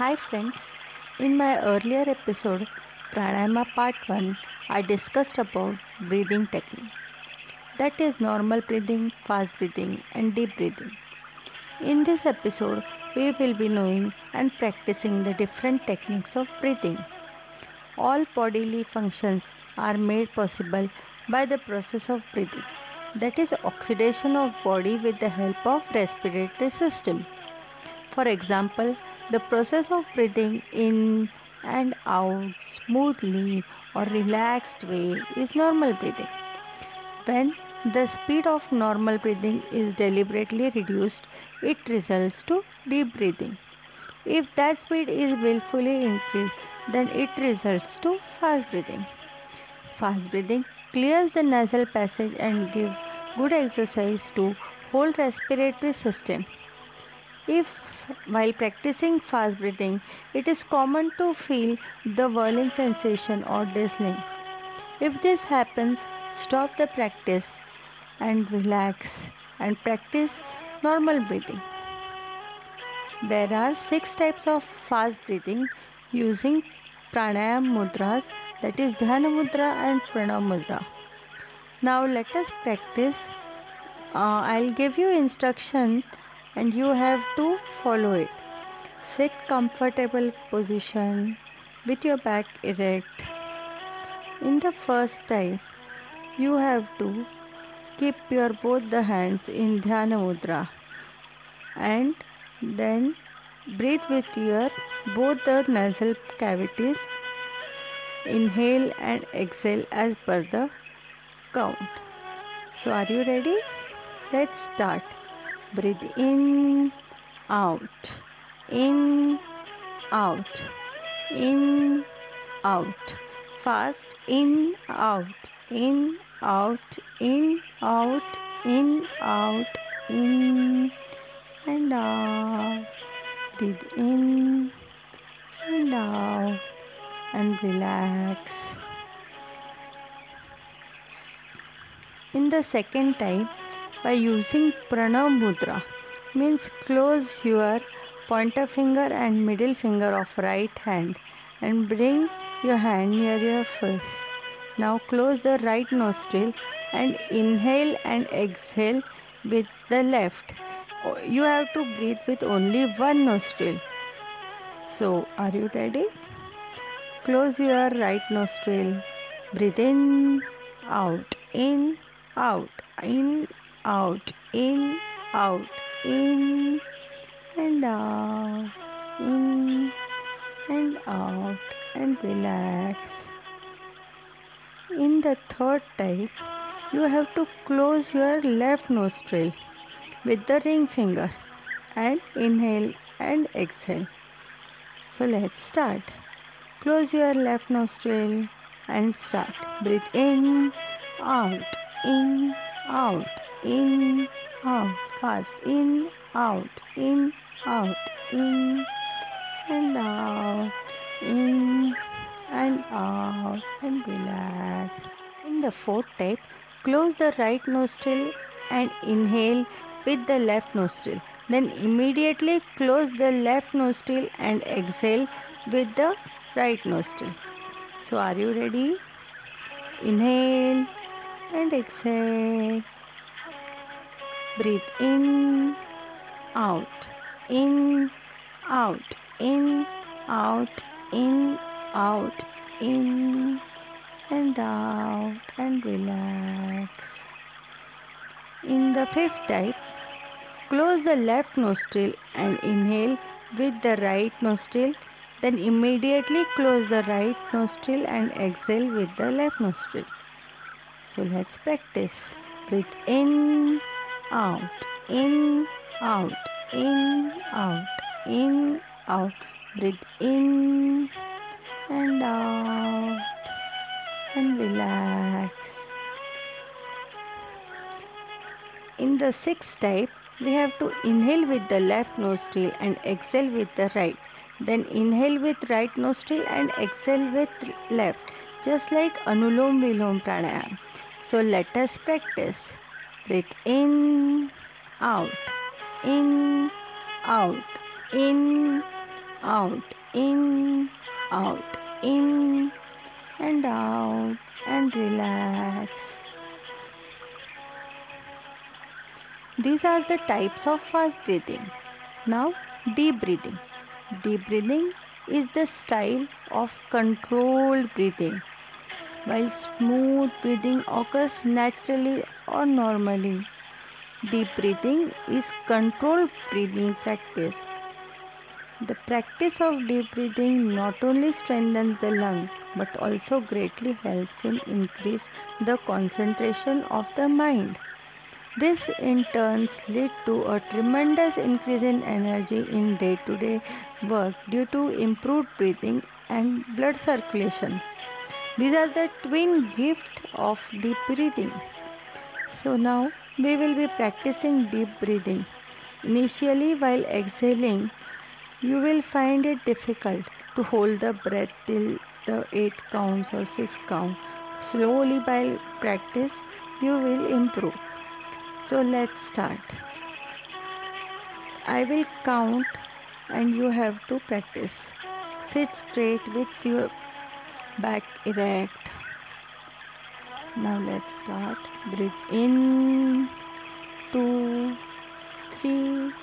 Hi friends, in my earlier episode Pranayama part 1 I discussed about breathing technique that is normal breathing, fast breathing and deep breathing. In this episode we will be knowing and practicing the different techniques of breathing. All bodily functions are made possible by the process of breathing that is oxidation of body with the help of respiratory system. For example, the process of breathing in and out smoothly or relaxed way is normal breathing. When the speed of normal breathing is deliberately reduced, it results to deep breathing. If that speed is willfully increased, then it results to fast breathing. Fast breathing clears the nasal passage and gives good exercise to whole respiratory system. If while practicing fast breathing, it is common to feel the whirling sensation or dizzying. If this happens, stop the practice and relax and practice normal breathing. There are six types of fast breathing using pranayam mudras that is dhyana mudra and pranav mudra. Now let us practice. Uh, I'll give you instruction and you have to follow it. Sit comfortable position with your back erect. In the first type, you have to keep your both the hands in dhyana mudra and then breathe with your both the nasal cavities. Inhale and exhale as per the count. So, are you ready? Let's start. Breathe in, out, in, out, in, out. Fast in, out, in, out, in, out, in, out, in, and out. Breathe in and out. And relax. In the second type, by using pranav mudra means close your pointer finger and middle finger of right hand and bring your hand near your face. Now close the right nostril and inhale and exhale with the left. Oh, you have to breathe with only one nostril. So are you ready? Close your right nostril. Breathe in out in out in out, in, out, in and out, in and out, and relax. In the third type, you have to close your left nostril with the ring finger and inhale and exhale. So let's start. Close your left nostril and start. Breathe in, out, in, out in, out, fast, in, out, in, out, in, and out, in, and out, and relax. In the fourth type, close the right nostril and inhale with the left nostril. Then immediately close the left nostril and exhale with the right nostril. So, are you ready? Inhale and exhale. Breathe in, out, in, out, in, out, in, out, in, and out, and relax. In the fifth type, close the left nostril and inhale with the right nostril. Then immediately close the right nostril and exhale with the left nostril. So let's practice. Breathe in out, in, out, in, out, in, out. Breathe in and out and relax. In the sixth type, we have to inhale with the left nostril and exhale with the right. Then inhale with right nostril and exhale with left, just like Anulom Vilom Pranayam. So let us practice. Breathe in, out, in, out, in, out, in, out, in, and out, and relax. These are the types of fast breathing. Now, deep breathing. Deep breathing is the style of controlled breathing. While smooth breathing occurs naturally or normally, deep breathing is controlled breathing practice. The practice of deep breathing not only strengthens the lung but also greatly helps in increase the concentration of the mind. This in turn lead to a tremendous increase in energy in day to day work due to improved breathing and blood circulation. These are the twin gift of deep breathing. So now we will be practicing deep breathing. Initially, while exhaling, you will find it difficult to hold the breath till the 8 counts or 6 count. Slowly, by practice, you will improve. So let's start. I will count and you have to practice. Sit straight with your back erect. Now let's start. Breathe in, two, three,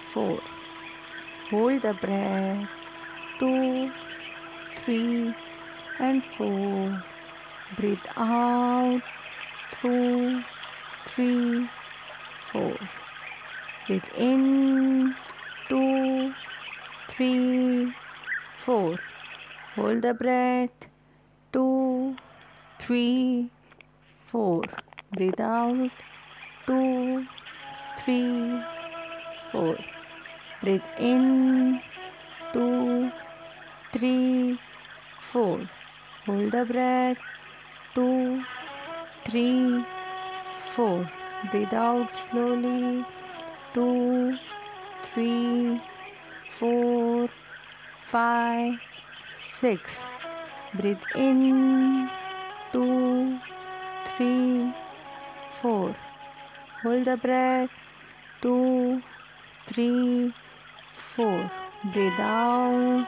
four. Hold the breath, two, three, and four. Breathe out through three, four. Breathe in, two, three, four. Hold the breath, two, three, four. Breathe out, two, three, four. Breathe in, two, three, four. Hold the breath, two, three, four. Breathe out slowly. Two, three, four, five, six. Breathe in. Two, three, four. Hold the breath. Two, three, four. Breathe out.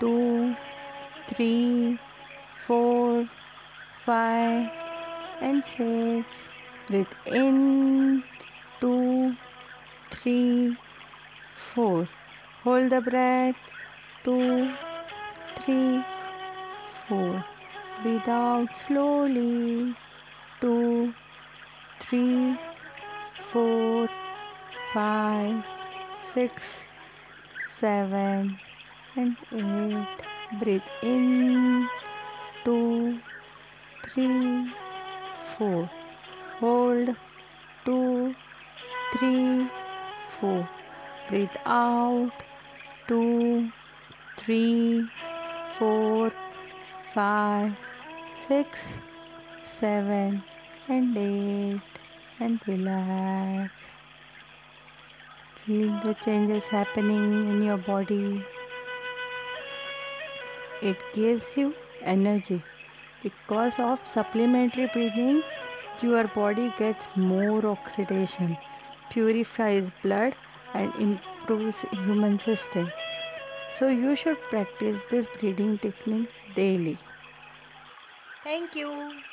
Two, three, four, five, and six. Breathe in, two, three, four. Hold the breath, two, three, four. Breathe out slowly, two, three, four, five, six, seven, and eight. Breathe in, two, three, four. Hold two three four. Breathe out two three four five six seven and eight and relax feel the changes happening in your body it gives you energy because of supplementary breathing your body gets more oxidation, purifies blood, and improves human system. So you should practice this breathing technique daily. Thank you.